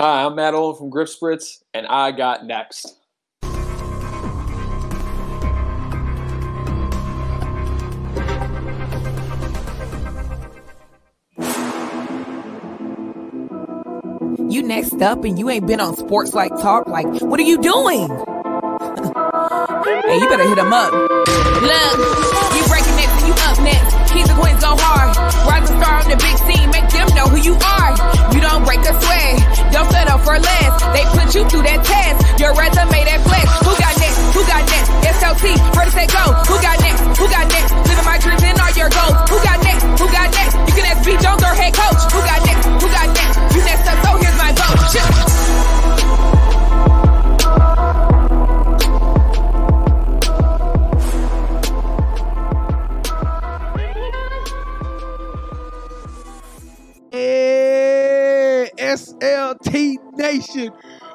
Hi, I'm Matt Olin from Grip Spritz, and I got next. You next up and you ain't been on Sports Life Talk. Like, what are you doing? hey, you better hit him up. Look, you breaking next and you up next. Kings and queens go hard. Rise and star on the big scene. Make them know who you are. For less. They put you through that test. Your resume that flex. Who got next? Who got next? SLT. Heard it say go. Who got next? Who got next? Living my dreams and all your goals. Who got next? Who got next? You can ask B. Jones or head coach. Who got next? Who got next? You next up, so here's my vote. SLT Nation.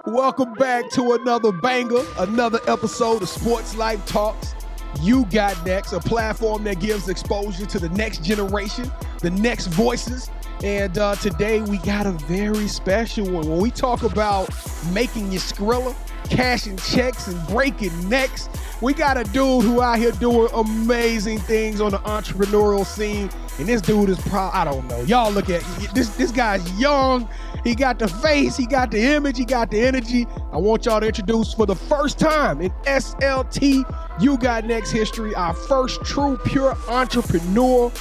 Welcome back to another banger, another episode of Sports Life Talks. You got next, a platform that gives exposure to the next generation, the next voices. And uh, today we got a very special one. When we talk about making your Skrilla, cashing checks, and breaking necks, we got a dude who out here doing amazing things on the entrepreneurial scene. And this dude is proud. I don't know. Y'all look at this. This guy's young. He got the face. He got the image. He got the energy. I want y'all to introduce for the first time in SLT You Got Next history our first true pure entrepreneur,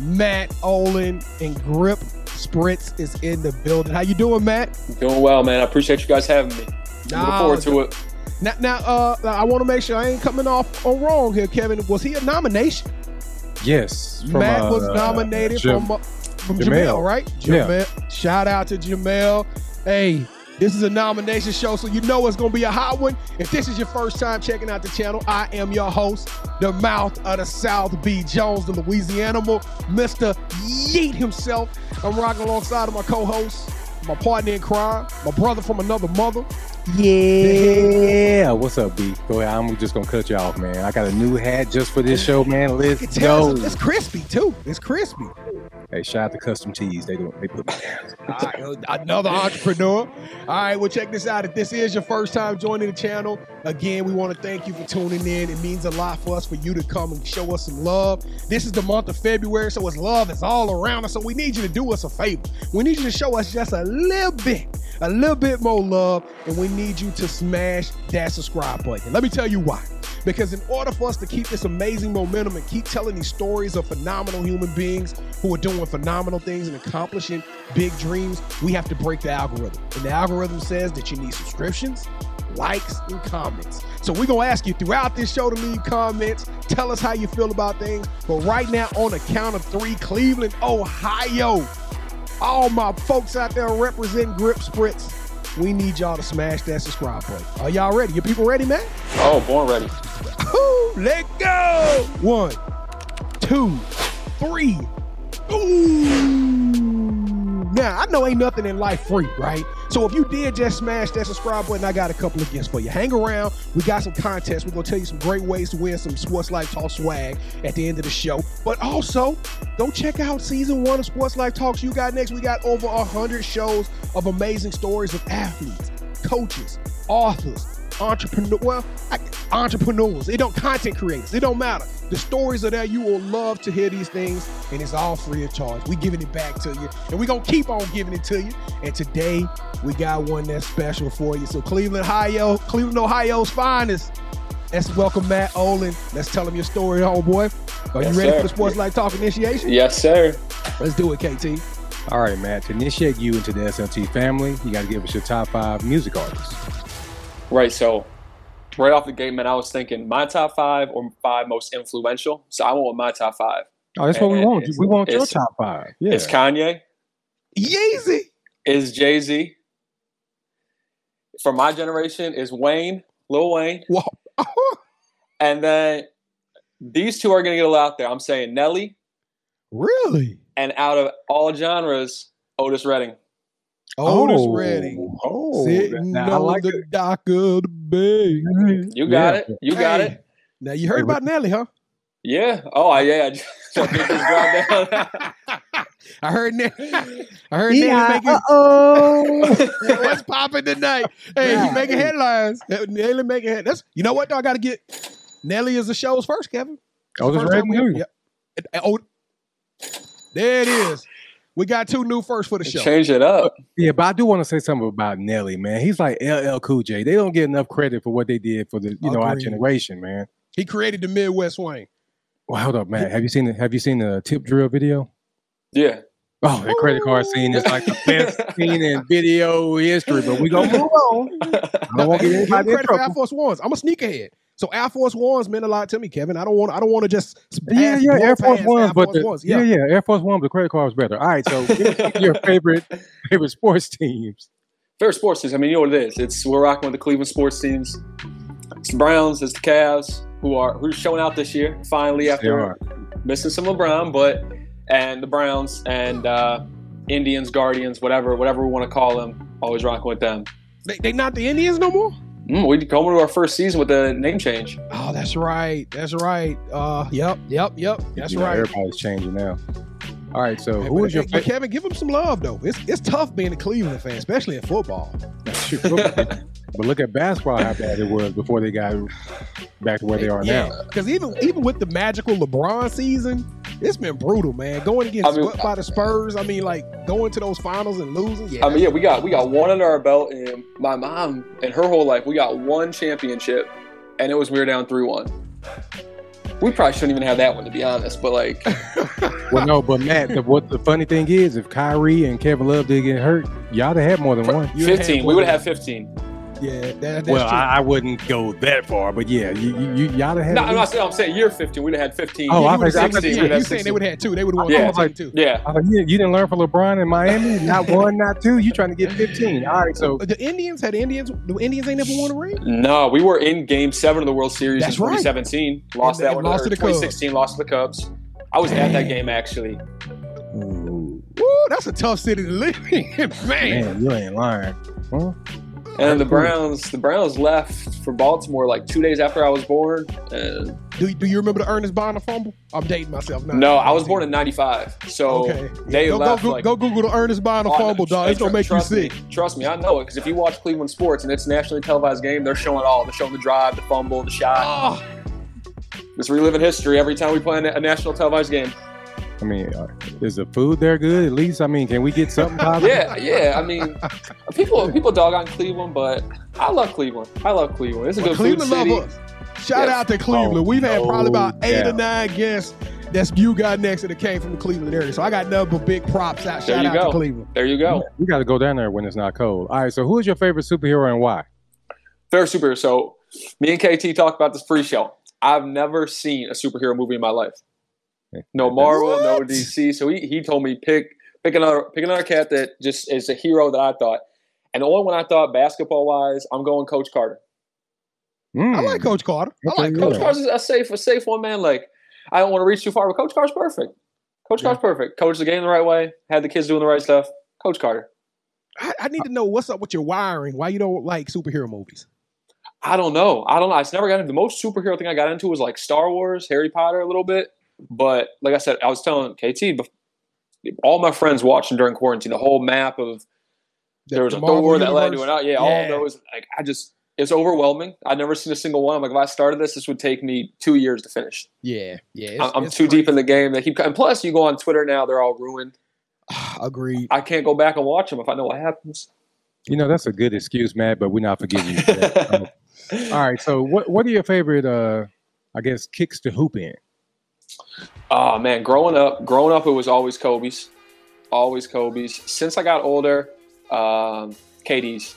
Matt Olin and Grip Spritz is in the building. How you doing, Matt? Doing well, man. I appreciate you guys having me. Nah, Looking forward to it. Now, now, uh, I want to make sure I ain't coming off on wrong here, Kevin. Was he a nomination? Yes. from, Matt was uh, nominated Jim- from uh, from Jamel. Jamel, right? Yeah. Jamel. Shout out to Jamel. Hey, this is a nomination show, so you know it's gonna be a hot one. If this is your first time checking out the channel, I am your host, the mouth of the South, B. Jones, the Louisiana, Mr. Yeet himself. I'm rocking alongside of my co-host, my partner in crime, my brother from another mother. Yeah. What's up, B? Go ahead. I'm just gonna cut you off, man. I got a new hat just for this show, man. Let's go. it's crispy too. It's crispy. Hey, shout out to Custom Tees. They do they put another entrepreneur. All right, well, check this out. If this is your first time joining the channel, again, we want to thank you for tuning in. It means a lot for us for you to come and show us some love. This is the month of February, so it's love is all around us. So we need you to do us a favor. We need you to show us just a little bit, a little bit more love, and we need you to smash that subscribe button. Let me tell you why. Because in order for us to keep this amazing momentum and keep telling these stories of phenomenal human beings who are doing phenomenal things and accomplishing big dreams, we have to break the algorithm. And the algorithm says that you need subscriptions, likes, and comments. So we're gonna ask you throughout this show to leave comments, tell us how you feel about things. But right now, on the count of three, Cleveland, Ohio, all my folks out there representing Grip Spritz, we need y'all to smash that subscribe button. Are y'all ready? Your people ready, man? Oh, born ready. Let go. One, two, three. Ooh. Now, I know ain't nothing in life free, right? So if you did just smash that subscribe button, I got a couple of gifts for you. Hang around. We got some contests. We're going to tell you some great ways to win some Sports Life Talk swag at the end of the show. But also, go check out season one of Sports Life Talks. You got next. We got over 100 shows of amazing stories of athletes, coaches, authors, entrepreneur, well, I- entrepreneurs. It don't content creators. It don't matter. The stories are there. You will love to hear these things, and it's all free of charge. We giving it back to you, and we gonna keep on giving it to you. And today we got one that's special for you. So Cleveland, Ohio, Cleveland, Ohio's finest. Let's welcome Matt Olin. Let's tell him your story, homeboy. Are Yes, you ready sir. for the Sports Life Talk initiation? Yes, sir. Let's do it, KT. All right, Matt. To initiate you into the SLT family, you got to give us your top five music artists. Right. So, right off the gate, man, I was thinking my top five or five most influential. So I went with my top five. Oh, that's what we want. We want your top five. Yeah. It's Kanye. Yeezy. Is Jay Z. For my generation is Wayne, Lil Wayne, Wow. and then these two are gonna get a lot out there. I'm saying Nelly, really? and out of all genres, Otis Redding. Otis Oh, Redding. Oh, Sitting now I on like the it. dock of the bay. You got Yeah. it. You got Hey, it. Now you heard Hey, about Nelly, huh? Yeah. Oh, I- yeah. I just, I down. I heard Nelly. I heard Nelly Yeah, making. uh-oh. What's popping tonight? Hey, he making headlines. Nelly making head. That's you know what? Though I got to get Nelly is the show's first, Kevin. Oh, this First red time we- news. Yep. Oh, there it is. We got two new first for the show. Change it up. Yeah, but I do want to say something about Nelly, man. He's like LL Cool J. They don't get enough credit for what they did for the you know our Agreed. generation, man. He created the Midwest swing. Well, hold up, man. Have you seen the Have you seen the tip drill video? Yeah. Oh, that credit card scene is like the best scene in video history. But we gonna move on. I don't want to get Give him anybody in credit for Air trouble. Force Ones. I'm a sneakerhead. So Air Force Ones meant a lot to me, Kevin. I don't want. I don't want to just Yeah, yeah, Air Force past One, Air but Force the, Ones. yeah. yeah, Air Force One, but the credit card was better. All right, so your favorite favorite sports teams. Favorite sports teams. I mean, you know what it is. It's we're rocking with the Cleveland sports teams. It's the Browns. It's the Cavs who are who's showing out this year. Finally, after missing some LeBron, but and the Browns and uh, Indians, Guardians, whatever, whatever we want to call them. Always rocking with them. They, they not the Indians no more. Mm, we come into our first season with the name change. Oh, that's right. That's right. Uh, yep, yep, yep. That's You know, right. Everybody's changing now. All right, so Hey, who but- is your hey, favorite? Kevin, give him some love though. It's it's tough being a Cleveland fan, especially in football. but look at basketball, how bad it was before they got back to where they are now. Because even even with the magical LeBron season, it's been brutal, man. Going against I mean- swept by the Spurs. I mean, like going to those finals and losing. Yeah, I mean, yeah, we got we got one under our belt, and my mom and her whole life we got one championship, and it was we were down three one. We probably shouldn't even have that one to be honest, but like Well, no, but Matt, the, what the funny thing is, if Kyrie and Kevin Love did get hurt, y'all would have had more than one. You fifteen, we would have fifteen. Yeah, that, that's Well. I, I wouldn't go that far, but yeah, you, you, you y'all have had. No, I'm not saying. I'm saying year 15, we'd have had fifteen. Oh, You I would've thought- I said- thought yeah, you you would have saying they would have had two. They would have won Yeah. yeah. too. Yeah, I thought, you, you didn't learn from LeBron in Miami. Not one, not two. You trying to get 15. All right, so The Indians had Indians. The Indians ain't never won a ring. no, we were in Game Seven of the World Series That's in right. 2017. Lost And- that and one. lost to the Cubs. lost to the Cubs. I was at that game actually. Woo, that's a tough city to live in, man. man, you ain't lying. Huh? And the Browns, the Browns left for Baltimore like two days after I was born. And Do, do you remember the Earnest Byner fumble? I'm dating myself now. no, I was born in '95, so Okay, they go, left go, go, like go Google the Earnest Byner Oh, fumble, dog. It's gonna make you trust me, sick. Trust me, I know it because if you watch Cleveland sports and it's nationally televised game, they're showing all. They're showing the drive, the fumble, the shot. Ah. Oh, It's reliving history every time we play a national televised game. I mean, uh, is the food there good? At least, I mean, can we get something positive? Yeah, yeah. I mean, people people dog on Cleveland, but I love Cleveland. I love Cleveland. It's a well, good Cleveland food love city. us. Shout Yeah. out to Cleveland. Oh, We've had probably about eight or nine guests that's you got next that came from the Cleveland area. So I got nothing but big props out. There Shout you out to go. Cleveland. There you go. We got to go down there when it's not cold. All right, so who is your favorite superhero and why? Fair superhero. So, me and KT talked about this pre-show. I've never seen a superhero movie in my life. No Marvel, no DC. So he, he told me pick pick another pick another cat that just is a hero that I thought. And the only one I thought basketball wise, I'm going Coach Carter. Mm. I like Coach Carter. I Okay, like. Coach Coach Carter's a safe a safe one man. Like I don't want to reach too far, but Coach Carter's perfect. Coach Carter's perfect. Coached the game the right way, had the kids doing the right stuff. Coach Carter. I, I need to know what's up with your wiring. Why you don't like superhero movies? I don't know. I don't know. I just never got into the most superhero thing I got into was like Star Wars, Harry Potter a little bit. But like I said, I was telling KT, all my friends watching during quarantine, the whole map of The- there was the a Marvel Thor that led to universe? it. Yeah, all Yeah. of those. Like I just, it's overwhelming. I've never seen a single one. I'm like, if I started this, this would take me two years to finish. Yeah, yeah. I'm, I'm too deep in the game. They keep, and plus, you go on Twitter now, they're all ruined. Agreed. I can't go back and watch them if I know what happens. You know, that's a good excuse, Matt, but we're not forgiving you. For that. Um, all right, so what what are your favorite, uh, I guess, kicks to hoop in? Oh man, growing up, growing up, it was always Kobe's, always Kobe's. Since I got older, um, KD's,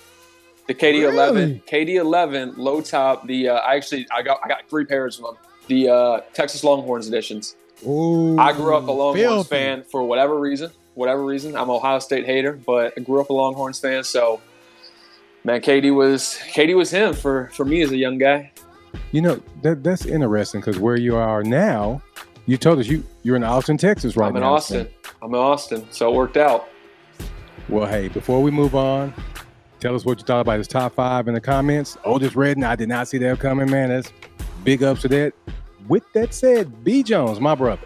the KD eleven, KD eleven low top. The uh, I actually I got I got three pairs of them. The uh, Texas Longhorns editions. Ooh, I grew up a Longhorns filthy. fan for whatever reason. Whatever reason, I'm an Ohio State hater, but I grew up a Longhorns fan. So, man, KD was KD was him for for me as a young guy. You know, that that's interesting because where you are now, you told us you you're in Austin, Texas, right I'm in now. Austin. I'm in Austin, so it worked out. Well, hey, before we move on, tell us what you thought about his top five in the comments. Otis Redding, I did not see that coming, man. That's big ups to that. with that said, B Jones, my brother.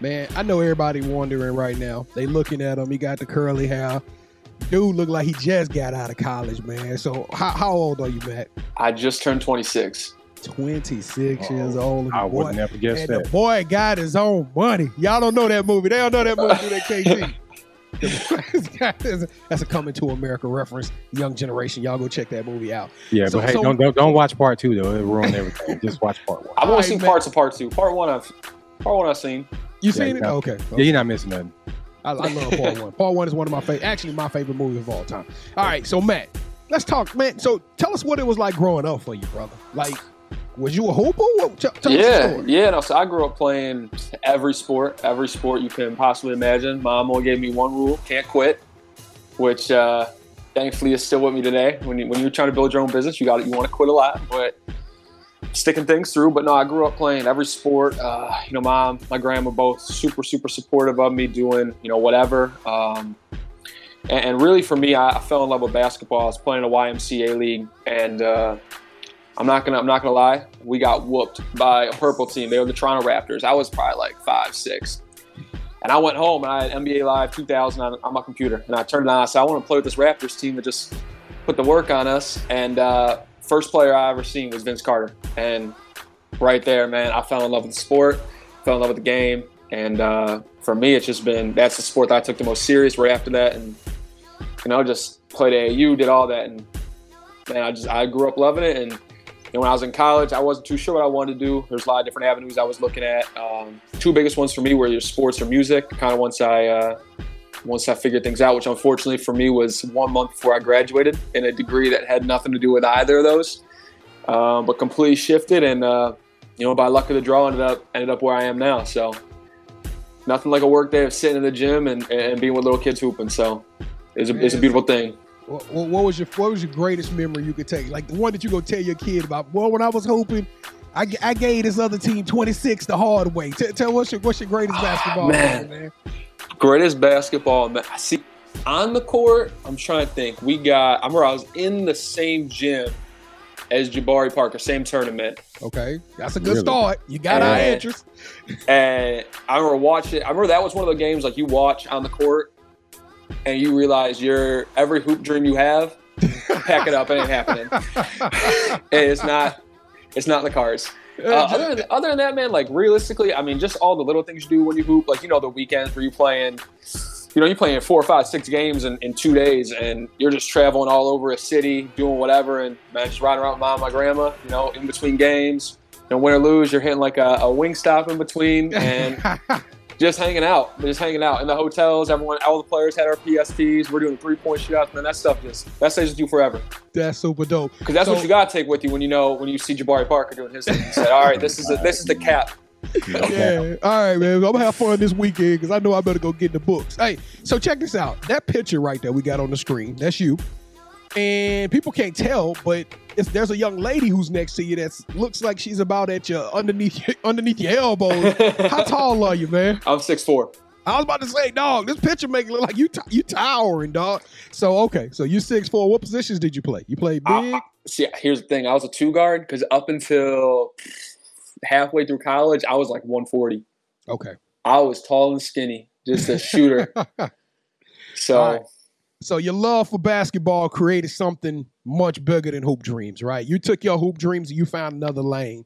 Man, I know everybody wondering right now. They looking at him. He got the curly hair. Dude look like he just got out of college, man. So how, how old are you, Matt? I just turned 26. 26 Oh, years old. and I the would boy- never guess and that. the boy got his own money. Y'all don't know that movie. They don't know that movie, do they, KT? The boy's got his- That's a coming to America reference. Young generation. Y'all go check that movie out. Yeah, So- but hey, so- don't, don't don't watch part two though. It'll ruin everything. Just watch part one. I've only Alright, seen man. parts of part two. Part one, I've part one I've seen. You Yeah, seen it? yeah. Okay. Yeah, you're not missing nothing. I, I love Part One. Part One is one of my favorite, actually my favorite movie of all time. All right, so Matt, let's talk, man. So tell us what it was like growing up for you, brother. Like, was you a hooper? What, tell, tell yeah, yeah. No, so I grew up playing every sport, every sport you can possibly imagine. Mom only gave me one rule: can't quit, which uh, thankfully is still with me today. When you, when you're trying to build your own business, you got you want to quit a lot, but sticking things through. But no, I grew up playing every sport. Uh, you know, mom, my grandma, both super super supportive of me doing you know whatever. Um, and, and really, for me, I, I fell in love with basketball. I was playing a YMCA league, and uh, I'm not gonna I'm not gonna lie. We got whooped by a purple team. They were the Toronto Raptors. I was probably like five, six. And I went home and I had NBA Live 2000 on, on my computer. And I turned it on. I said, I want to play with this Raptors team that just put the work on us. And uh, first player I ever seen was Vince Carter. And right there, man, I fell in love with the sport, fell in love with the game. And uh, for me, it's just been that's the sport that I took the most serious right after that. And, you know, just played AAU, did all that. And, man, I just I grew up loving it. And, know, when I was in college, I wasn't too sure what I wanted to do. There's a lot of different avenues I was looking at. Um, two biggest ones for me were either sports or music. Kind of once I uh, once I figured things out, which unfortunately for me was one month before I graduated in a degree that had nothing to do with either of those, um, but completely shifted. And uh, you know, by luck of the draw, ended up ended up where I am now. So nothing like a work day of sitting in the gym and, and being with little kids hooping. So it's a, it's a beautiful thing. What, what, what was your What was your greatest memory you could take? Like the one that you go tell your kid about. Well, when I was hoping, I, I gave this other team 26 the hard way. Tell, tell what's your what's your greatest ah, basketball man. memory, man? Greatest basketball. ma- I see on the court. I'm trying to think. We got. I remember I was in the same gym as Jabari Parker, same tournament, Okay, that's a good Really? start. You got our interest. and I remember watching. I remember that was one of the games like you watch on the court, and you realize your every hoop dream you have, pack it up. It ain't happening. it's not. It's not in the cards. Uh, other, than, other than that, man, like realistically, I mean, just all the little things you do when you hoop, like you know, the weekends where you playing, you know, you're playing four, five, six games in, in two days, and you're just traveling all over a city, doing whatever, and man, just riding around with mom, my grandma, you know, in between games, you know, win or lose, you're hitting like a, a Wingstop in between, and just hanging out, just hanging out in the hotels. Everyone, all the players had our PSPs. We're doing three point shootouts, man. That stuff just that stays with you forever. that's super dope. Because that's So- what you gotta take with you when you know when you see Jabari Parker doing his thing. You said, "All right, this is the, this is the cap." Yeah. All right, man. I'm gonna have fun this weekend because I know I better go get the books. Hey, so check this out. That picture right there we got on the screen. That's you. And people can't tell, but if there's a young lady who's next to you that looks like she's about at your underneath underneath your elbows. How tall are you, man? I'm six four. I was about to say, dog. This picture make it look like you t- you towering, dog. So okay, so you six four. What positions did you play? You played big. I- See, here's the thing. I was a two guard because up until halfway through college, I was like 140. okay. I was tall and skinny, just a shooter. So. So your love for basketball created something much bigger than hoop dreams, right? You took your hoop dreams and you found another lane.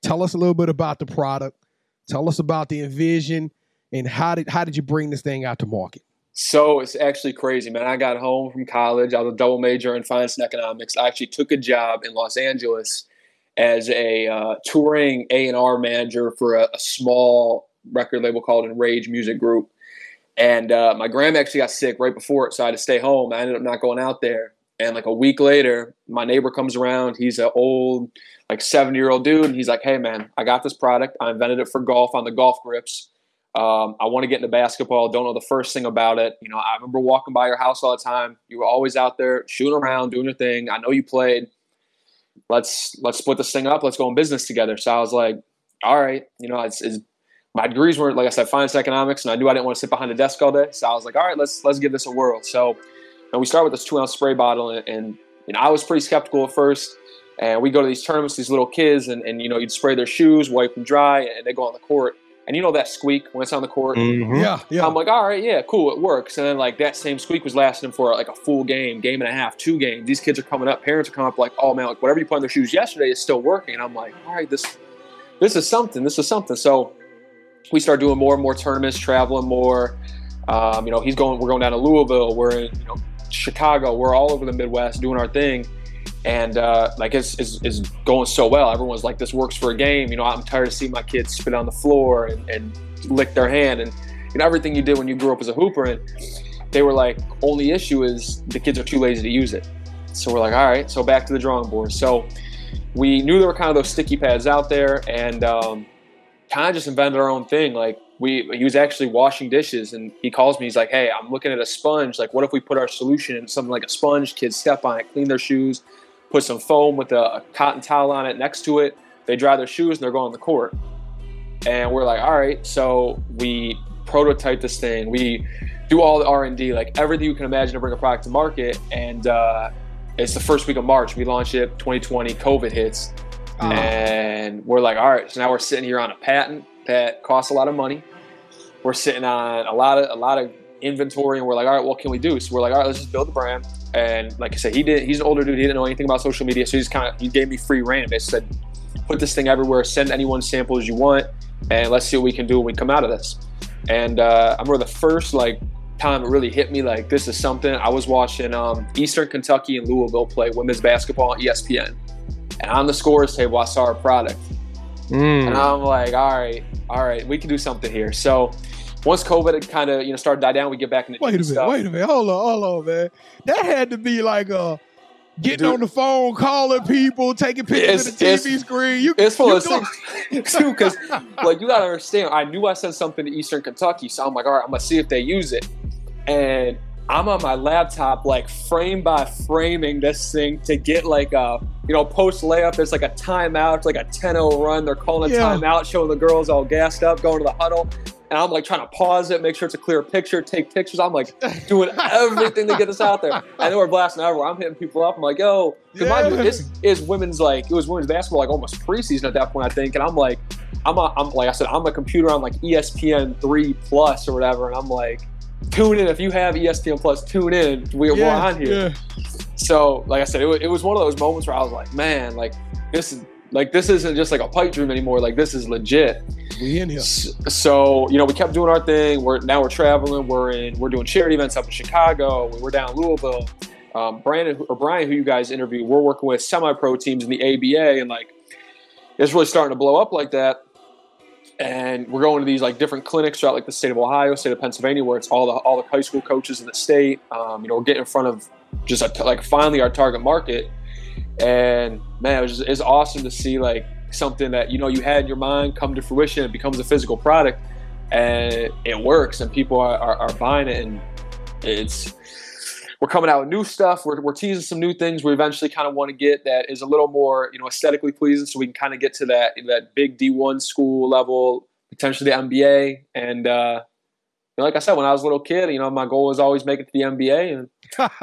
Tell us a little bit about the product. Tell us about the envision and how did how did you bring this thing out to market? So it's actually crazy, man. I got home from college. I was a double major in finance and economics. I actually took a job in Los Angeles as a uh, touring A and R manager for a, a small record label called Enrage Music Group. And uh, my grandma actually got sick right before it, so I had to stay home. I ended up not going out there. And like a week later, my neighbor comes around. He's an old, like seventy year old dude, and he's like, "Hey, man, I got this product. I invented it for golf on the golf grips." Um, I want to get into basketball. Don't know the first thing about it. You know, I remember walking by your house all the time. You were always out there shooting around, doing your thing. I know you played. Let's let's split this thing up. Let's go in business together. So I was like, all right. You know, it's, it's my degrees weren't like I said, finance, economics, and I knew I didn't want to sit behind a desk all day. So I was like, all right, let's let's give this a whirl. So and we start with this two ounce spray bottle, and, and you know, I was pretty skeptical at first. And we go to these tournaments, these little kids, and, and you know, you'd spray their shoes, wipe them dry, and they go on the court. And you know that squeak when it's on the court? Mhm. Yeah, yeah. I'm like, all right, yeah, cool, it works. And then like that same squeak was lasting for like a full game, game and a half, two games. These kids are coming up, parents are coming up like, oh man, like whatever you put on their shoes yesterday is still working. And I'm like, all right, this this is something. This is something. So we start doing more and more tournaments, traveling more. Um, you know, he's going. We're going down to Louisville. We're in you know Chicago. We're all over the Midwest doing our thing, and uh, like it's, it's, it's going so well. Everyone's like, this works for a game. You know, I'm tired of seeing my kids spit on the floor and, and lick their hand and you know everything you did when you grew up as a hooper. And they were like, only issue is the kids are too lazy to use it. So we're like, all right, so back to the drawing board. So we knew there were kind of those sticky pads out there, and um, kind of just invented our own thing. Like we, he was actually washing dishes, and he calls me. He's like, "Hey, I'm looking at a sponge. Like, what if we put our solution in something like a sponge? Kids step on it, clean their shoes, put some foam with a, a cotton towel on it next to it. They dry their shoes, and they're going on the court." And we're like, "All right." So we prototype this thing. We do all the R and D, like everything you can imagine to bring a product to market, and uh, it's the first week of March. We launch it. 2020, COVID hits, Uh, and we're like, all right. So now we're sitting here on a patent that costs a lot of money. We're sitting on a lot of a lot of inventory, and we're like, all right, what can we do? So we're like, all right, let's just build the brand. And like I said, he did. He's an older dude. He didn't know anything about social media, so he's kind of he gave me free reign. They said, put this thing everywhere. Send anyone samples you want, and let's see what we can do when we come out of this. And uh, I remember the first like time it really hit me like this is something. I was watching um, Eastern Kentucky and Louisville play women's basketball on ESPN, and on the scores table I saw our product, Mm. and I'm like, all right, all right, we can do something here. So once COVID kind of you know started to die down, we get back into wait a minute, stuff. wait a minute. Hold on, hold on, man. That had to be like uh getting Dude. on the phone, calling people, taking pictures of the It's- TV screen. You, It's full you of things too, because like you gotta understand. I knew I said something to Eastern Kentucky, so I'm like, all right, I'm gonna see if they use it. And I'm on my laptop, like frame by framing this thing to get like a you know post layup. There's like a timeout, it's like a 10-0 run. They're calling a Yeah. timeout, showing the girls all gassed up, going to the huddle. And I'm like trying to pause it, make sure it's a clear picture, take pictures. I'm like doing everything to get this out there. And then we're blasting everywhere. I'm hitting people up. I'm like, yo, because mind you, this is women's like it was women's basketball like almost preseason at that point, I think. And I'm like, I'm a, I'm like I said, I'm a computer on like ESPN three plus or whatever, and I'm like, tune in if you have ESPN plus, tune in. We, yeah, We're on here. Yeah. So like I said, it was, it was one of those moments where I was like, man, like this is like this isn't just like a pipe dream anymore. Like this is legit. We in here. So you know, we kept doing our thing. We're now we're traveling. We're in. We're doing charity events up in Chicago. We're down in Louisville. Um, Brandon or Brian, who you guys interviewed, we're working with semi-pro teams in the ABA, and like it's really starting to blow up like that. And we're going to these like different clinics throughout like the state of Ohio, state of Pennsylvania, where it's all the all the high school coaches in the state. Um, you know, we're getting in front of just like finally our target market. And man, it was just, it's awesome to see like something that you know you had in your mind come to fruition. It becomes a physical product, and it works, and people are, are, are buying it, and it's we're coming out with new stuff. We're, we're teasing some new things. We eventually kind of want to get that is a little more you know aesthetically pleasing, so we can kind of get to that that big D one school level, potentially the NBA. And uh, know, like I said, when I was a little kid, you know, my goal was always make it to the NBA, and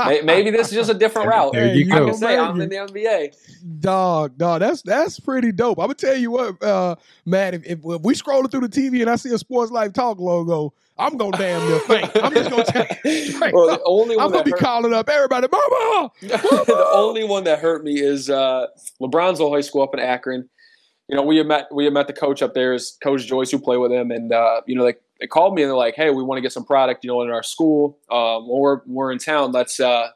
may, maybe this is just a different route. There you Hey, I go. can say I'm Baby. in the NBA. Dog, dog, that's that's pretty dope. I'm gonna tell you what, uh, Matt. If, if, if we scrolling through the TV and I see a Sports Life Talk logo, I'm gonna damn near faint. I'm just gonna tell you straight Well, the only one I'm gonna be hurt- calling up everybody, Mama. the only one that hurt me is uh, LeBron's old high school up in Akron. You know, we had met we had met the coach up there, is Coach Joyce, who played with him, and uh, you know, they, they called me and they're like, "Hey, we want to get some product, you know, in our school. Um, when we're in town. Let's uh,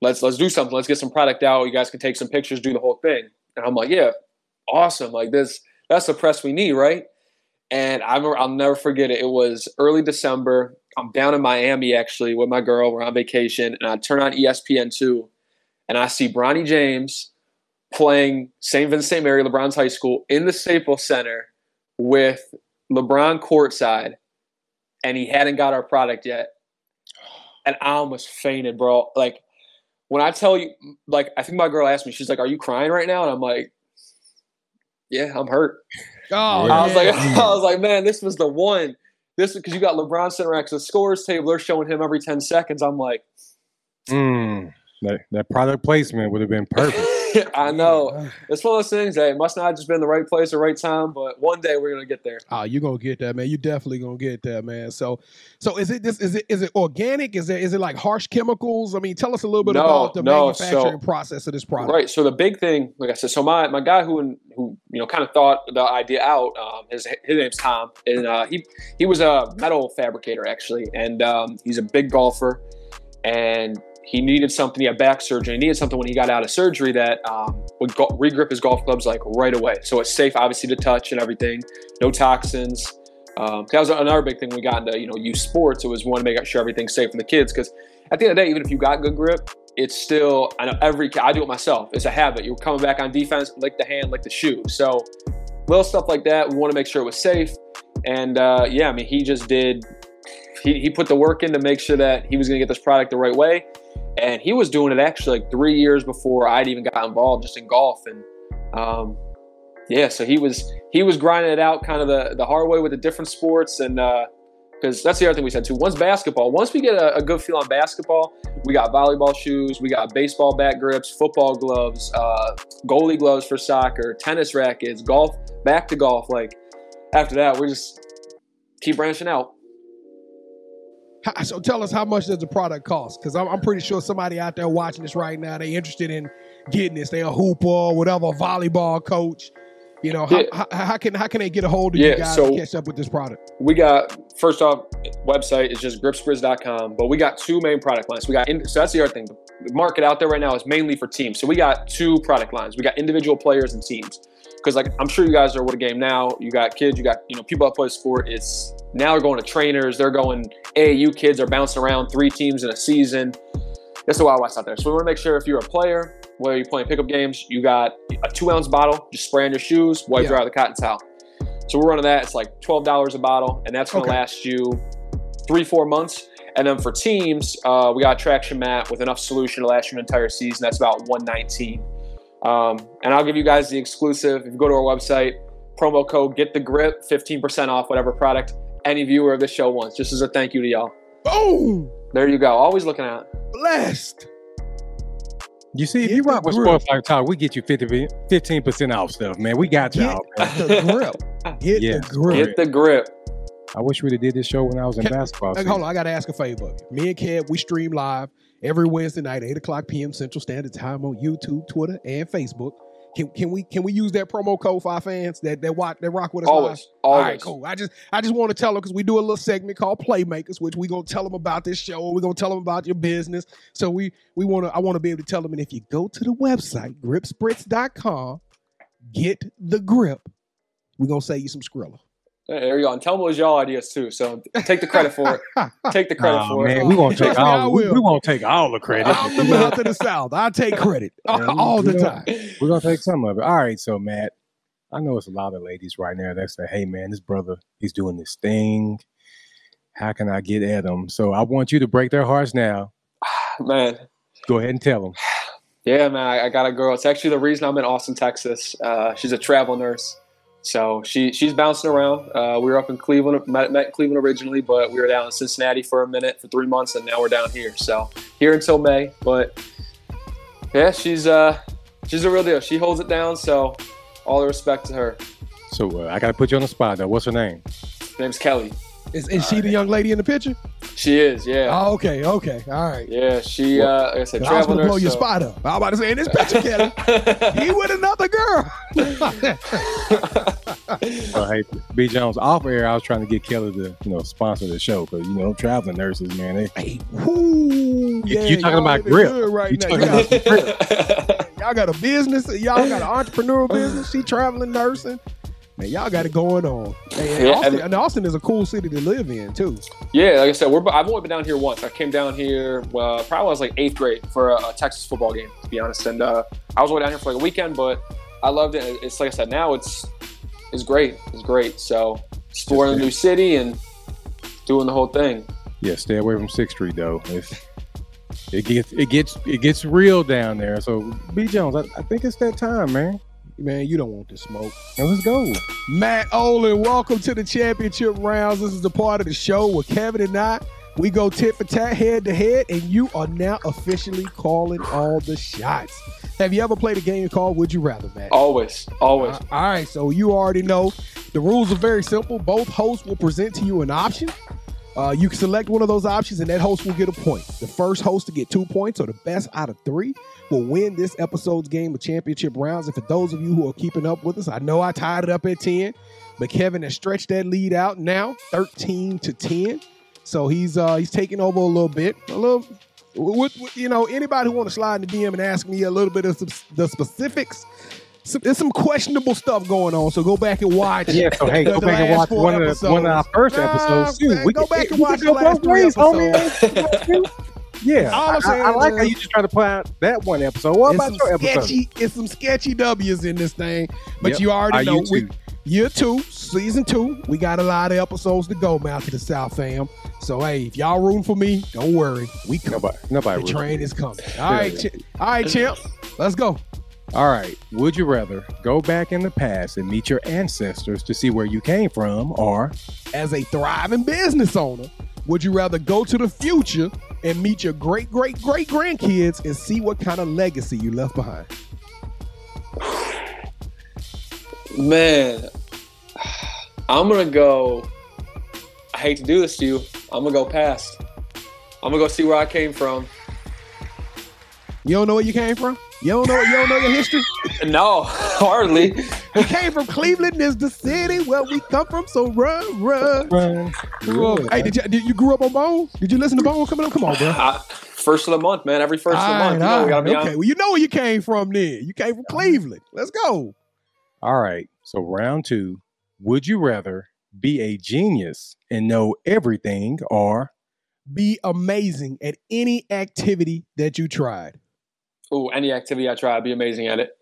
let's let's do something. Let's get some product out. You guys can take some pictures, do the whole thing." And I'm like, "Yeah, awesome! Like this, that's the press we need, right?" And I remember, I'll never forget it. It was early December. I'm down in Miami actually with my girl. We're on vacation, and I turn on ESPN two, and I see Bronny James playing St. Vincent St. Mary, LeBron's high school, in the Staples Center with LeBron courtside, and he hadn't got our product yet. And I almost fainted, bro. Like when I tell you, like I think my girl asked me, she's like, "Are you crying right now?" And I'm like, "Yeah, I'm hurt." Oh, I was like. I was like, man, this was the one. This because you got LeBron sitting next to the scores table. They're showing him every ten seconds. I'm like, Mm. That, that product placement would have been perfect. I know. It's one of those things that it must not have just been the right place, the right time, but one day we're gonna get there. Oh, you're gonna get that, man. You definitely gonna get that, man. So, so is it this? Is it is it organic? Is it is it like harsh chemicals? I mean, tell us a little bit No, about the no, manufacturing so- process of this product. Right. So the big thing, like I said, so my, my guy who who you know kind of thought the idea out, um, his his name's Tom, and uh, he he was a metal fabricator actually, and um, he's a big golfer, and he needed something. He had back surgery. He needed something when he got out of surgery that um, would go, regrip his golf clubs like right away. So it's safe, obviously, to touch and everything. No toxins. Um, that was another big thing we got into you know youth sports. It was one to make sure everything's safe for the kids because at the end of the day, even if you got good grip, it's still I know every I do it myself. It's a habit. You're coming back on defense, lick the hand, lick the shoe. So little stuff like that. We want to make sure it was safe. And uh, yeah, I mean, he just did. He, he put the work in to make sure that he was going to get this product the right way, and he was doing it actually like three years before I'd even got involved just in golf. And um, yeah, so he was he was grinding it out kind of the the hard way with the different sports and. Uh, because that's the other thing we said too. Once basketball, once we get a, a good feel on basketball, we got volleyball shoes, we got baseball bat grips, football gloves, uh, goalie gloves for soccer, tennis rackets, golf, back to golf. Like after that, we just keep branching out. So tell us how much does the product cost? Because I'm, I'm pretty sure somebody out there watching this right now, they interested in getting this. They a hooper, or whatever, volleyball coach. You know, how, Yeah. how, how can how can they get a hold of Yeah, you guys so- to catch up with this product? We got first off, website is just gripspritz.com, but we got two main product lines. We got in, so that's the other thing. The market out there right now is mainly for teams. So we got two product lines. We got individual players and teams. Because like I'm sure you guys are with a game now. You got kids, you got you know people that play sport. It's now they're going to trainers. They're going AAU kids are bouncing around three teams in a season. That's the Wild West out there. So we want to make sure if you're a player, whether you're playing pickup games, you got a two ounce bottle, just spray on your shoes, wipe Yeah. dry with a cotton towel. So we're running that. It's like twelve dollars a bottle, and that's going to Okay. last you three, four months. And then for teams, uh, we got a traction mat with enough solution to last you an entire season. That's about one nineteen. Um, and I'll give you guys the exclusive. If you go to our website, promo code get the grip, fifteen percent off whatever product any viewer of this show wants, just as a thank you to y'all. Boom, There you go. Always looking out. blessed. You see, if Get you rock with grip. Sports Life Talk, we get you 50, 15% off stuff, man. We got y'all. man. the grip. Get Yeah. the grip. Get the grip. I wish we'd have did this show when I was in Can- basketball. Hey, season. hold on, I gotta ask a favor. Me and Kev, we stream live every Wednesday night, eight o'clock p.m. Central Standard Time on YouTube, Twitter, and Facebook. Can, can we can we use that promo code for our fans that that watch that rock with us? live? Always. All Always. right, cool. I just I just want to tell them because we do a little segment called Playmakers, which we're gonna tell them about this show. We're gonna tell them about your business. So we we want to I want to be able to tell them. And if you go to the website gripspritz.com, get the grip. We're gonna save you some Skrilla. There you go. And tell them it was y'all ideas too. So take the credit for it. Take the credit Aw, for it. we won't take Trust me, I all. We, will. we won't take all the credit. I'm the mouth of the South. I take credit Yeah, we all the good. time. We're gonna take some of it. All right, so Matt, I know it's a lot of ladies right now that say, "Hey, man, this brother, he's doing this thing. How can I get at him?" So I want you to break their hearts now. Man. Go ahead and tell them. Yeah, man, I, I got a girl. It's actually the reason I'm in Austin, Texas. Uh, she's a travel nurse. So she she's bouncing around. Uh, we were up in Cleveland, met, met Cleveland originally, but we were down in Cincinnati for a minute for three months, and now we're down here. So here until May. But yeah, she's uh she's a real deal. She holds it down. So all the respect to her. So uh, I got to put you on the spot. Though, what's her name? Her name's Kelly. Is, is she the young lady in the picture? She is, yeah, Oh, okay, okay, all right. yeah. She uh, like I said, 'Cause I was travel gonna blow nurse. your spot up. I was about to say in this picture, Kelly, he with another girl. Well, hey, B Jones. Off air, I was trying to get Kelly to you know sponsor the show, but you know, traveling nurses, man, they, hey, whoo, yeah, you talking about looking grip. right You now. talking You about got- y'all got a business. Y'all got an entrepreneurial business. She traveling nursing. Man, y'all got it going on. Hey, and Yeah, Austin, and- Austin is a cool city to live in too. Yeah, like I said, we're, I've only been down here once. I came down here uh, probably when I was like eighth grade for a, a Texas football game, to be honest. And uh, I was only down here for like a weekend, but I loved it. It's like I said, now it's it's great. It's great. So exploring a new city and doing the whole thing. yeah, stay away from Sixth Street though. It's, it gets it gets it gets real down there. So B Jones, I, I think it's that time, man. Man, you don't want to smoke. Now let's go. Matt Olin, welcome to the championship rounds. This is the part of the show where Kevin and I We go tit for tat, head to head, and you are now officially calling all the shots. Have you ever played a game called Would You Rather, Matt? Always, always. Uh, all right, so you already know the rules are very simple. Both hosts will present to you an option. Uh, you can select one of those options, and that host will get a point. The first host to get two points, or the best out of three, will win this episode's game of championship rounds. And for those of you who are keeping up with us, I know I tied it up at 10, but Kevin has stretched that lead out now, 13 to 10. So he's uh he's taking over a little bit. A little with, with- you know, anybody who want to slide in the DM and ask me a little bit of the specifics, some, there's some questionable stuff going on. So go back and watch. Yeah, so hey, go back and watch one of the, one of our first Nah, episodes too. man, go back and watch can the last both ways, three homie. Yeah, I, I, I like how you just try to point out that one episode. What about your episode? sketchy, it's some sketchy W's in this thing, but Yep. you already know you we, year two, season two, we got a lot of episodes to go, man, to the South fam. So hey, if y'all rooting for me, don't worry, we come. Nobody, nobody. The train is coming. All right, chi- all right, champ, let's go. All right. Would you rather go back in the past and meet your ancestors to see where you came from, or As a thriving business owner, would you rather go to the future and meet your great great great grandkids and see what kind of legacy you left behind? Man, I'm gonna go. I hate to do this to you. I'm gonna go past. I'm gonna go see where I came from. You don't know where you came from? You don't know you don't know your history? No, hardly. we came from Cleveland, is the city where we come from. So run, run. Run. Hey, did you, did you grew up on Bone? Did you listen to Bone coming up? Come on, bro. I, first of the month, man. Every first of the All month. You know, all we gotta be okay, on. well, you know where you came from then. You came from Cleveland. Let's go. All right. So round two. Would you rather be a genius and know everything, or Be amazing at any activity that you tried. Ooh, any activity I try, I'd be amazing at it.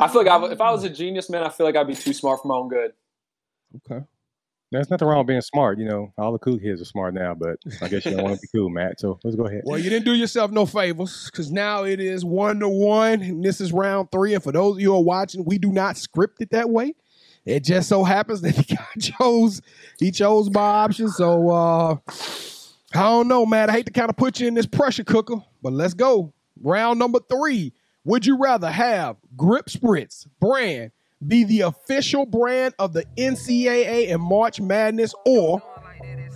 I feel like I, if I was a genius, man, I feel like I'd be too smart for my own good. Okay. there's nothing wrong with being smart. You know, all the cool kids are smart now, but I guess you don't want to be cool, Matt. So let's go ahead. Well, you didn't do yourself no favors because now it is one to one, and this is round three. And for those of you who are watching, we do not script it that way. It just so happens that the guy chose he chose my option. So uh I don't know, man. I hate to kind of put you in this pressure cooker, but let's go. Round number three. Would you rather have Grip Spritz brand be the official brand of the NCAA and March Madness, or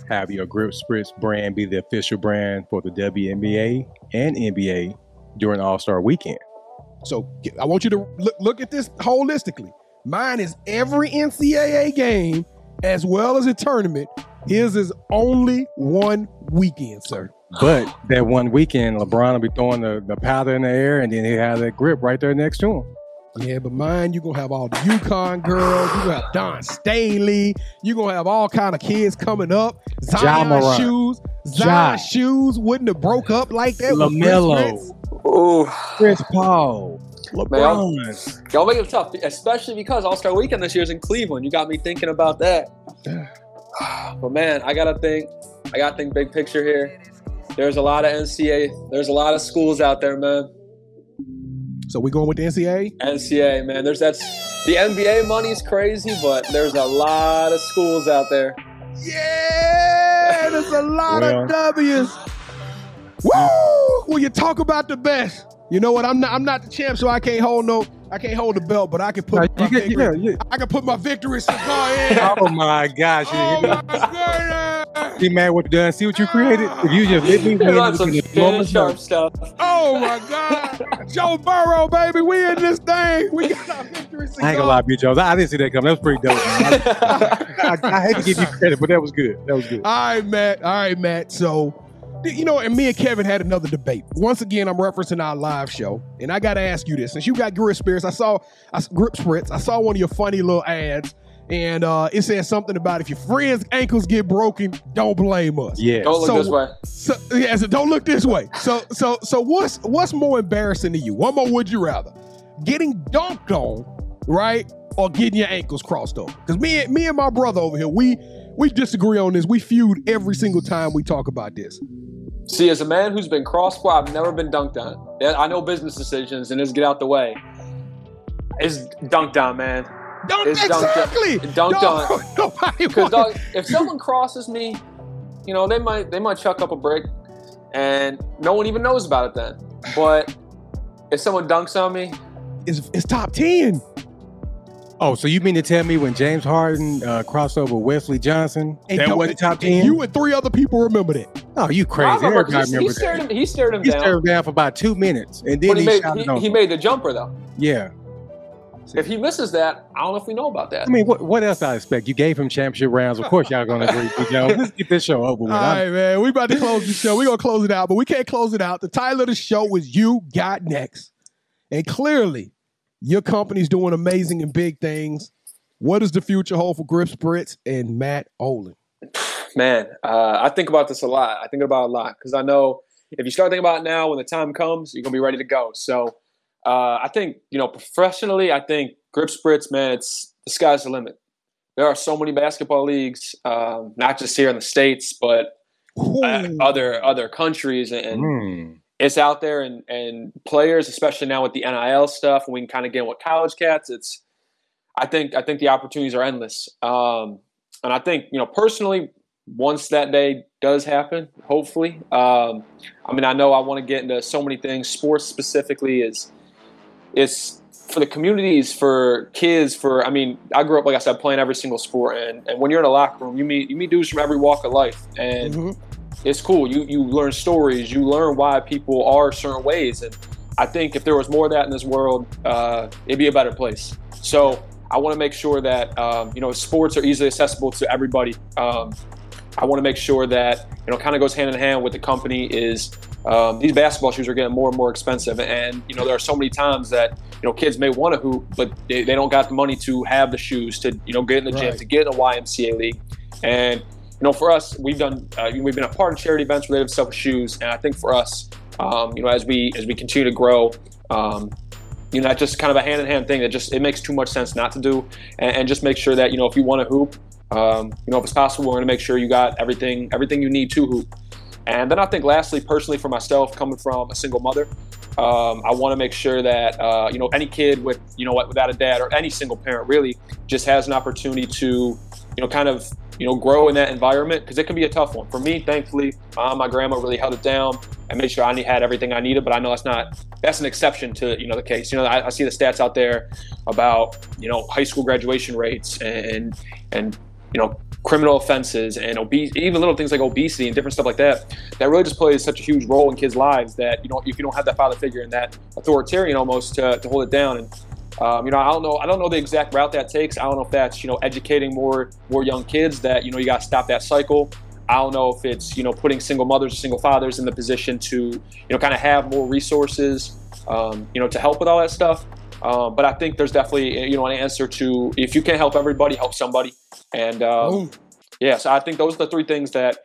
Have your Grip Spritz brand be the official brand for the WNBA and NBA during All Star Weekend. So I want you to look, look at this holistically. Mine is every NCAA game as well as a tournament. His is only one weekend, sir. But that one weekend, LeBron will be throwing the, the powder in the air, and then he have that grip right there next to him. Yeah, but mine, you're gonna have all the UConn girls, you're gonna have Dawn Staley, you're gonna have all kind of kids coming up. Ja Zion Morant. shoes, Zion Ja. shoes wouldn't have broke up like that. LaMelo. Spritz. Ooh, Chris Paul, LeBron. y'all make it tough, especially because All Star Weekend this year is in Cleveland. You got me thinking about that. But man, I gotta think. I gotta think big picture here. There's a lot of NCAA. There's a lot of schools out there, man. So we going with the NCAA? NCAA, man. There's that's the NBA money's crazy, but there's a lot of schools out there. Yeah, there's a lot Well. of W's. Woo! Well, you talk about the best. You know what? I'm not. I'm not the champ, so I can't hold no. I can't hold the belt, but I can put. Now, my you get, victory, yeah, yeah. I can put my victory cigar in. Oh my gosh! oh my goodness! See, man, what you done? See what you created? If you just let me win, Lots it's gonna Shannon blow my Sharpe stuff. stuff. Oh my God! Joe Burrow, baby, we in this thing. We got our victory. I ain't gonna lie, B. Jones. I didn't see that coming. That was pretty dope. Man. I, I, I hate to give you credit, but that was good. That was good. All right, Matt. All right, Matt. So, you know, and me and Kevin had another debate. Once again, I'm referencing our live show, and I got to ask you this: since you got grip spirits, I saw I, grip spritz. I saw one of your funny little ads, and uh, it says something about if your friend's ankles get broken, don't blame us. Yeah. Don't look So- this way. So, yeah, so don't look this way. So, so, so, what's what's more embarrassing to you? One more, would you rather getting dunked on, right, or getting your ankles crossed over? Because me, and me and my brother over here, we we disagree on this. We feud every single time we talk about this. See, as a man who's been crossed, well, I've never been dunked on. I know business decisions and just get out the way. It's dunked on, man. Don't It's dunked exactly dunked Dog- on. Nobody Because dog, if someone crosses me, you know, they might they might chuck up a brick, and no one even knows about it then. But if someone dunks on me, It's, it's top 10. Oh, so you mean to tell me when James Harden uh, crossed over Wesley Johnson, And that don't- wasn't top ten? You and three other people remember that. oh, you I crazy! remember, Everybody he, he remember stared him. He stared him He down. stared him down for about two minutes, and then but he, he made shouted he, he made the jumper though. Yeah, If he misses that, I don't know if we know about that. I mean, what what else I expect? You gave him championship rounds. Of course, y'all gonna agree. with Jones. Let's get this show over with. All man. We about to close the show. We're gonna close it out, but we can't close it out. The title of the show is You Got Next. And clearly, your company's doing amazing and big things. What does the future hold for Grip Spritz and Matt Olin? Man, uh, I think about this a lot. I think about it a lot because I know if you start thinking about it now, when the time comes, you're gonna be ready to go. So uh, I think you know professionally, I think grip spritz, man, it's the sky's the limit. There are so many basketball leagues, um, not just here in the states, but uh, other other countries, and, Hmm. it's out there. And and players, especially now with the NIL stuff, we can kind of get in with college cats. It's I think I think the opportunities are endless. Um, and I think you know personally, once that day does happen, hopefully, um, I mean I know I want to get into so many things. Sports specifically is it's for the communities, for kids, for I mean I grew up like I said playing every single sport, and, and when you're in a locker room, you meet you meet dudes from every walk of life, and Mhm. it's cool. You you learn stories. You learn why people are certain ways, and I think if there was more of that in this world, uh, it'd be a better place. So I want to make sure that um, you know sports are easily accessible to everybody. Um, I want to make sure that you know kind of goes hand in hand with the company is um, these basketball shoes are getting more and more expensive, and you know there are so many times that you know kids may want to hoop, but they, they don't got the money to have the shoes to you know get in the gym to get in a YMCA league, and you know for us we've done uh, we've been a part of charity events related to stuff with shoes, and I think for us um, you know as we as we continue to grow. Um, you know, that's just kind of a hand in hand thing that just it makes too much sense not to do, and, and just make sure that you know if you want to hoop, um, you know if it's possible, we're going to make sure you got everything everything you need to hoop. And then I think lastly, personally for myself, coming from a single mother, um, I want to make sure that uh, you know any kid with you know without a dad or any single parent really just has an opportunity to you know kind of you know grow in that environment because it can be a tough one. For me, thankfully, my grandma really held it down and made sure I had everything I needed. But I know that's not that's an exception to you know the case. You know, I, I see the stats out there about you know high school graduation rates and and you know criminal offenses and obese, even little things like obesity and different stuff like that. That really just plays such a huge role in kids' lives that you know if you don't have that father figure and that authoritarian almost to, to hold it down and. Um, you know, I don't know. I don't know the exact route that takes. I don't know if that's you know educating more more young kids that you know you got to stop that cycle. I don't know if it's you know putting single mothers or single fathers in the position to you know kind of have more resources, um, you know, to help with all that stuff. Um, but I think there's definitely you know an answer to if you can't help everybody, help somebody. And um, yeah, so I think those are the three things that.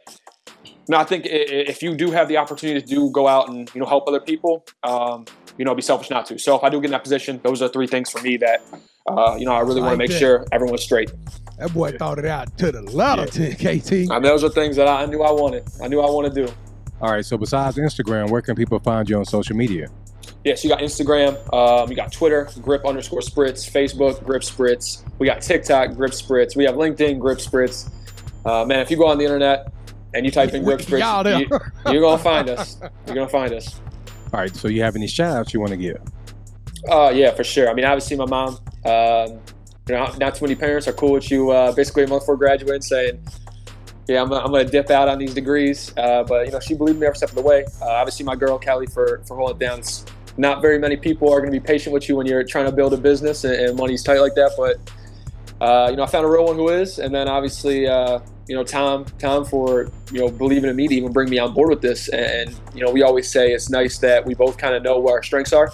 No, I think i- i- if you do have the opportunity to do go out and you know help other people, um, you know, be selfish not to. So if I do get in that position, those are three things for me that uh, you know I really want to make that. sure everyone's straight. That boy thought it out to the letter, to KT. I mean, those are things that I knew I wanted. I knew I want to do. All right. So besides Instagram, where can people find you on social media? Yes, you got Instagram, um, you got Twitter, grip underscore spritz, Facebook, grip spritz. We got TikTok, grip spritz. We have LinkedIn, grip spritz. Uh, man, if you go on the internet and you type in grip spritz, Y'all there. you, you're gonna find us. You're gonna find us. All right. So you have any shout outs you want to give? Uh, yeah, for sure. I mean, obviously, my mom. Um, you know, not too many parents are cool with you. Uh, basically, a month before graduating, saying, "Yeah, I'm, I'm going to dip out on these degrees." Uh, but you know, she believed me every step of the way. Uh, obviously, my girl Kelly for for holding it down. Not very many people are going to be patient with you when you're trying to build a business and, and money's tight like that. But uh, you know, I found a real one who is, and then obviously, uh, you know, Tom, Tom for you know believing in me to even bring me on board with this. And, you know, we always say it's nice that we both kind of know where our strengths are.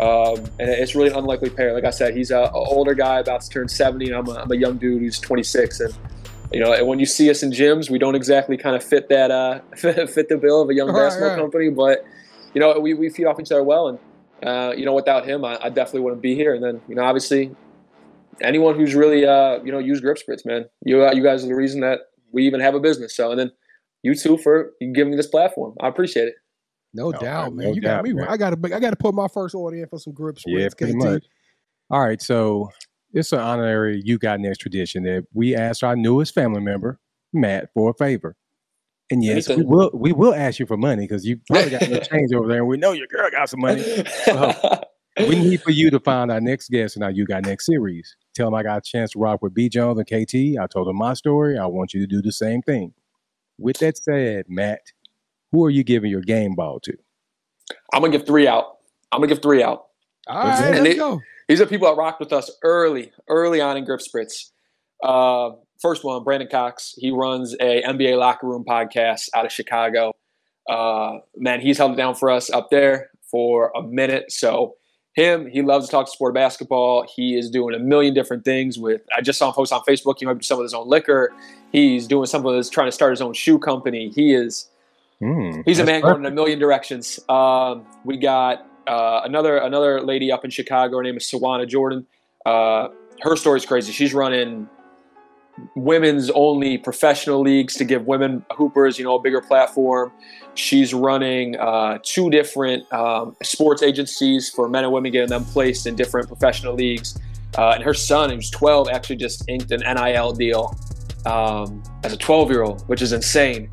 Um, and it's really an unlikely pair. Like I said, he's a, a older guy about to turn 70, and I'm a, I'm a young dude who's 26. And you know, and when you see us in gyms, we don't exactly kind of fit that uh, fit the bill of a young Right, basketball right. company. But you know, we, we feed off each other well, and uh, you know, without him, I, I definitely wouldn't be here. And then you know, obviously, anyone who's really uh, you know used grip spritz, man, you uh, you guys are the reason that we even have a business. So, and then you two for giving me this platform. I appreciate it. No No, doubt, no man. you got me. man. I gotta. I gotta put my first order in for some grip spritz. Yeah, pretty KT. much. All right, so it's an honorary you got next tradition that we asked our newest family member, Matt, for a favor. And yes, we will we will ask you for money because you probably got no change over there, and we know your girl got some money. we need for you to find our next guest and our You Got Next series. Tell them I got a chance to rock with B Jones and KT. I told them my story. I want you to do the same thing. With that said, Matt, who are you giving your game ball to? I'm gonna give three out. I'm gonna give three out. All right, And let's it- go. These are people that rocked with us early, early on in Grip Spritz. Uh, first one, Brandon Cox. He runs a NBA locker room podcast out of Chicago. Uh, man, he's held it down for us up there for a minute. So him, he loves to talk to sport basketball. He is doing a million different things with. I just saw him post on Facebook. He might be some of his own liquor. He's doing some of his trying to start his own shoe company. He is Hmm, He's a man going in a million directions. Um, we got uh, another another lady up in Chicago. Her name is Sawana Jordan. Uh, her story's crazy. She's running women's only professional leagues to give women hoopers, you know, a bigger platform. She's running uh, two different um, sports agencies for men and women, getting them placed in different professional leagues. Uh, and her son, who's 12, actually just inked an NIL deal um, as a 12 year old, which is insane.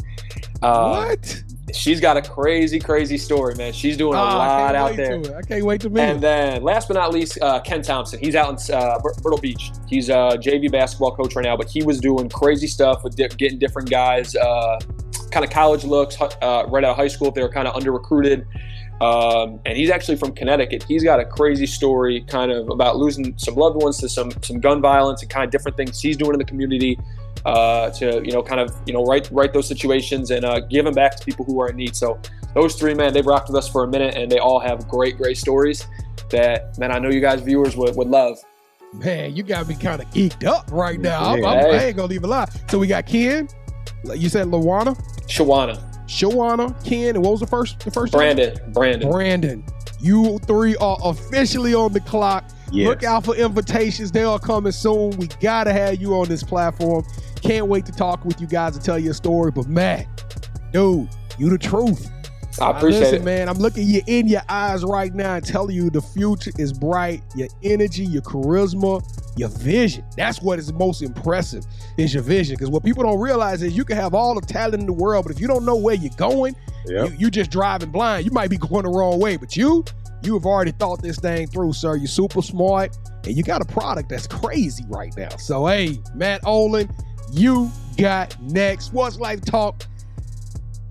Uh, what? She's got a crazy, crazy story, man. She's doing a I lot out there. I can't wait to meet And then, last but not least, uh, Ken Thompson. He's out in uh, Myrtle Beach. He's a JV basketball coach right now, but he was doing crazy stuff with di- getting different guys, uh, kind of college looks, uh, right out of high school if they were kind of under recruited. Um, and he's actually from Connecticut. He's got a crazy story, kind of about losing some loved ones to some some gun violence and kind of different things he's doing in the community uh, to you know kind of you know right right those situations and uh, give them back to people who are in need. So those three men, they've rocked with us for a minute, and they all have great great stories that man I know you guys viewers would, would love. Man, you got me kind of geeked up right now. I'm- I'm- I ain't gonna leave a lie. So we got Ken. You said Lawana, Shawana, Shawana, Ken, and what was the first? The first? Brandon, Brandon. Brandon. You three are officially on the clock. Yes. Look out for invitations. They are coming soon. We gotta have you on this platform. Can't wait to talk with you guys and tell you a story. But man, dude, you the truth. I appreciate listen, it. man. I'm looking you in your eyes right now and telling you the future is bright. Your energy, your charisma, your vision. That's what is most impressive is your vision. Because what people don't realize is you can have all the talent in the world, but if you don't know where you're going, Yep. you, you just driving blind. You might be going the wrong way, but you, you have already thought this thing through, sir. You're super smart, and you got a product that's crazy right now. So, hey, Matt Olin, you got next. What's Life Talk?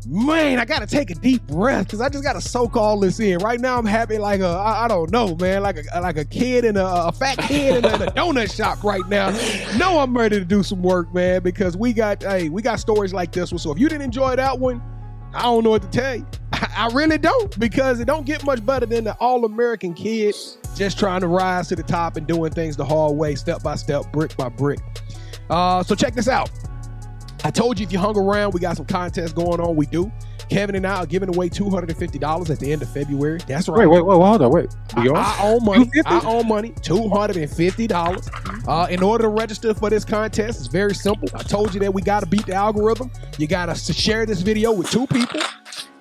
Man, I gotta take a deep breath because I just gotta soak all this in. Right now, I'm happy like a I, I don't know, man, like a like a kid in a, a fat kid in a, in a donut shop right now. No, I'm ready to do some work, man, because we got hey, we got stories like this one. So if you didn't enjoy that one, I don't know what to tell you. I, really don't because it don't get much better than the all American kid just trying to rise to the top and doing things the hard way, step by step, brick by brick. Uh, so check this out. I told you if you hung around, we got some contests going on. We do. Kevin and I are giving away two hundred and fifty dollars at the end of February. That's right. Wait, wait, wait, hold on, wait. I? I own money. 250? I own money. Two hundred and fifty dollars. Uh, in order to register for this contest, it's very simple. I told you that we got to beat the algorithm. You got to share this video with two people.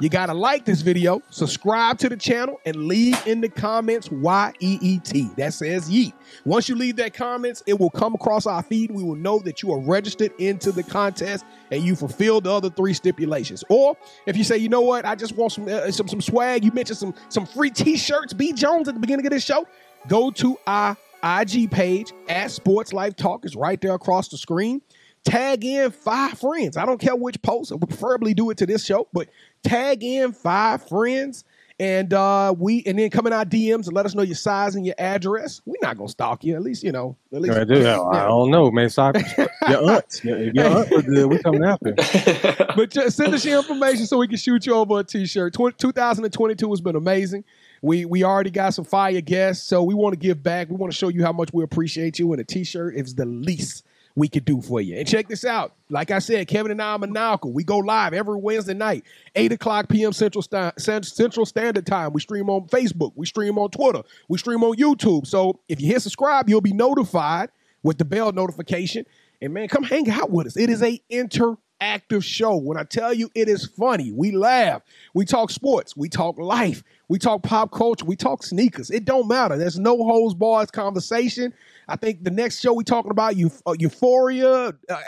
You got to like this video, subscribe to the channel, and leave in the comments Y E E T. That says yeet. Once you leave that comments, it will come across our feed. We will know that you are registered into the contest and you fulfill the other three stipulations. Or if you say, you know what, I just want some uh, some some swag. You mentioned some some free T-shirts. B Jones at the beginning of this show. Go to our IG page at Sports Life Talk. It's right there across the screen. Tag in five friends. I don't care which post. I would preferably do it to this show, but tag in five friends. And uh we and then come in our DMs and let us know your size and your address. We're not gonna stalk you. At least, you know, at least I, do. I don't know, man. So I- your aunt, if your aunt was good, we coming after. but just send us your information so we can shoot you over a t-shirt. Tw- 2022 has been amazing. We we already got some fire guests, so we want to give back. We want to show you how much we appreciate you, and a t-shirt is the least we could do for you. And check this out. Like I said, Kevin and I are maniacal. We go live every Wednesday night, 8 o'clock p.m. Central, Cent- Central Standard Time. We stream on Facebook. We stream on Twitter. We stream on YouTube. So if you hit subscribe, you'll be notified with the bell notification. And man, come hang out with us. It is a interactive show. When I tell you it is funny, we laugh, we talk sports, we talk life, we talk pop culture, we talk sneakers. It don't matter. There's no holes bars conversation. I think the next show we talking about uh, Euphoria, uh,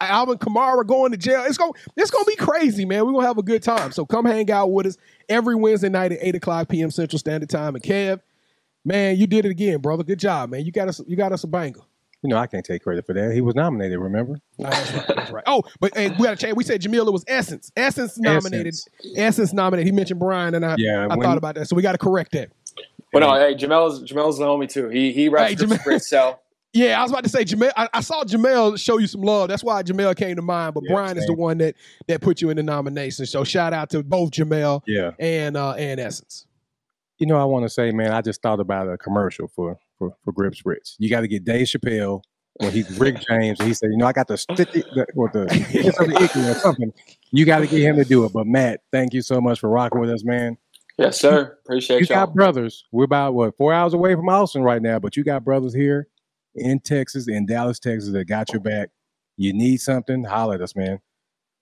Alvin Kamara going to jail. It's going it's gonna be crazy, man. We're gonna have a good time. So come hang out with us every Wednesday night at eight o'clock p.m. Central Standard Time. And Kev, man, you did it again, brother. Good job, man. You got us you got us a banger. You know, I can't take credit for that. He was nominated, remember? No, that's right. That's right. Oh, but hey, we got to change. We said Jamila was Essence. Essence nominated. Essence, Essence nominated. He mentioned Brian, and I, yeah, I thought about that. So we got to correct that. But no, hey, Jamel's Jamel's the homie too. He he raps hey, Jamel, so. Yeah, I was about to say Jamel. I, I, saw Jamel show you some love. That's why Jamel came to mind. But yeah, Brian same. is the one that that put you in the nomination. So shout out to both Jamel yeah. and uh, and Essence. You know, I want to say, man, I just thought about a commercial for for for Grip Spritz. You got to get Dave Chappelle when he's Rick James and he said, you know, I got the stick or the or something. You got to get him to do it. But Matt, thank you so much for rocking with us, man. Yes, sir. Appreciate you. You got brothers. We're about what four hours away from Austin right now, but you got brothers here in Texas, in Dallas, Texas, that got your back. You need something, holler at us, man.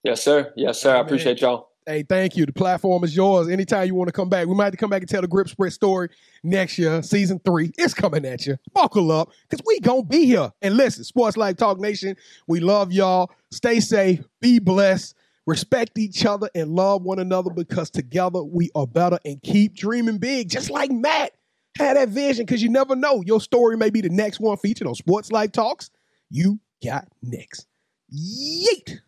Yes, sir. Yes, sir. I appreciate y'all. Hey, thank you. The platform is yours. Anytime you want to come back, we might have to come back and tell the Grip Spritz story next year, season three. It's coming at you. Buckle up, because we gonna be here. And listen, Sports Life Talk Nation, we love y'all. Stay safe, be blessed, respect each other, and love one another because together we are better. And keep dreaming big, just like Matt had that vision, because you never know. Your story may be the next one featured on Sports Life Talks. You got next. Yeet.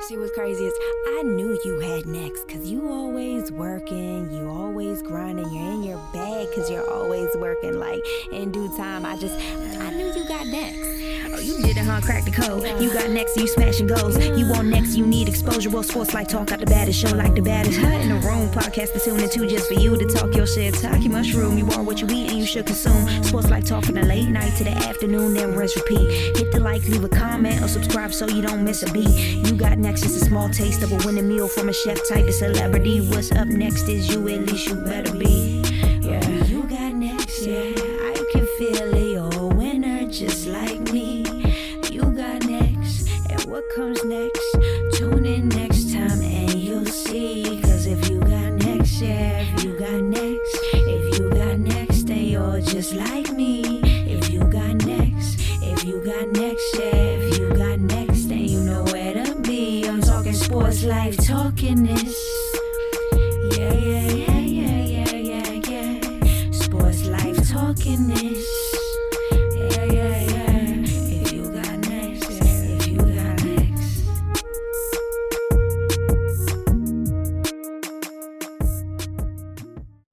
See what's crazy is I knew you had next because you always working, you always grinding, you're in your bag because you're always working. Like in due time, I just I knew you got next. You did it, huh? Crack the code. You got next, you smashing goals. You want next, you need exposure. Well, Sports Life Talk, got the baddest show, like the baddest. Hut in the room, podcast to tune into just for you to talk your shit. Talk your mushroom. You are what you eat and you should consume. Sports Life Talk from the late night to the afternoon, then rest repeat. Hit the like, leave a comment, or subscribe so you don't miss a beat. You got next, just a small taste of a winning meal from a chef type of celebrity. What's up next is you, at least you better be.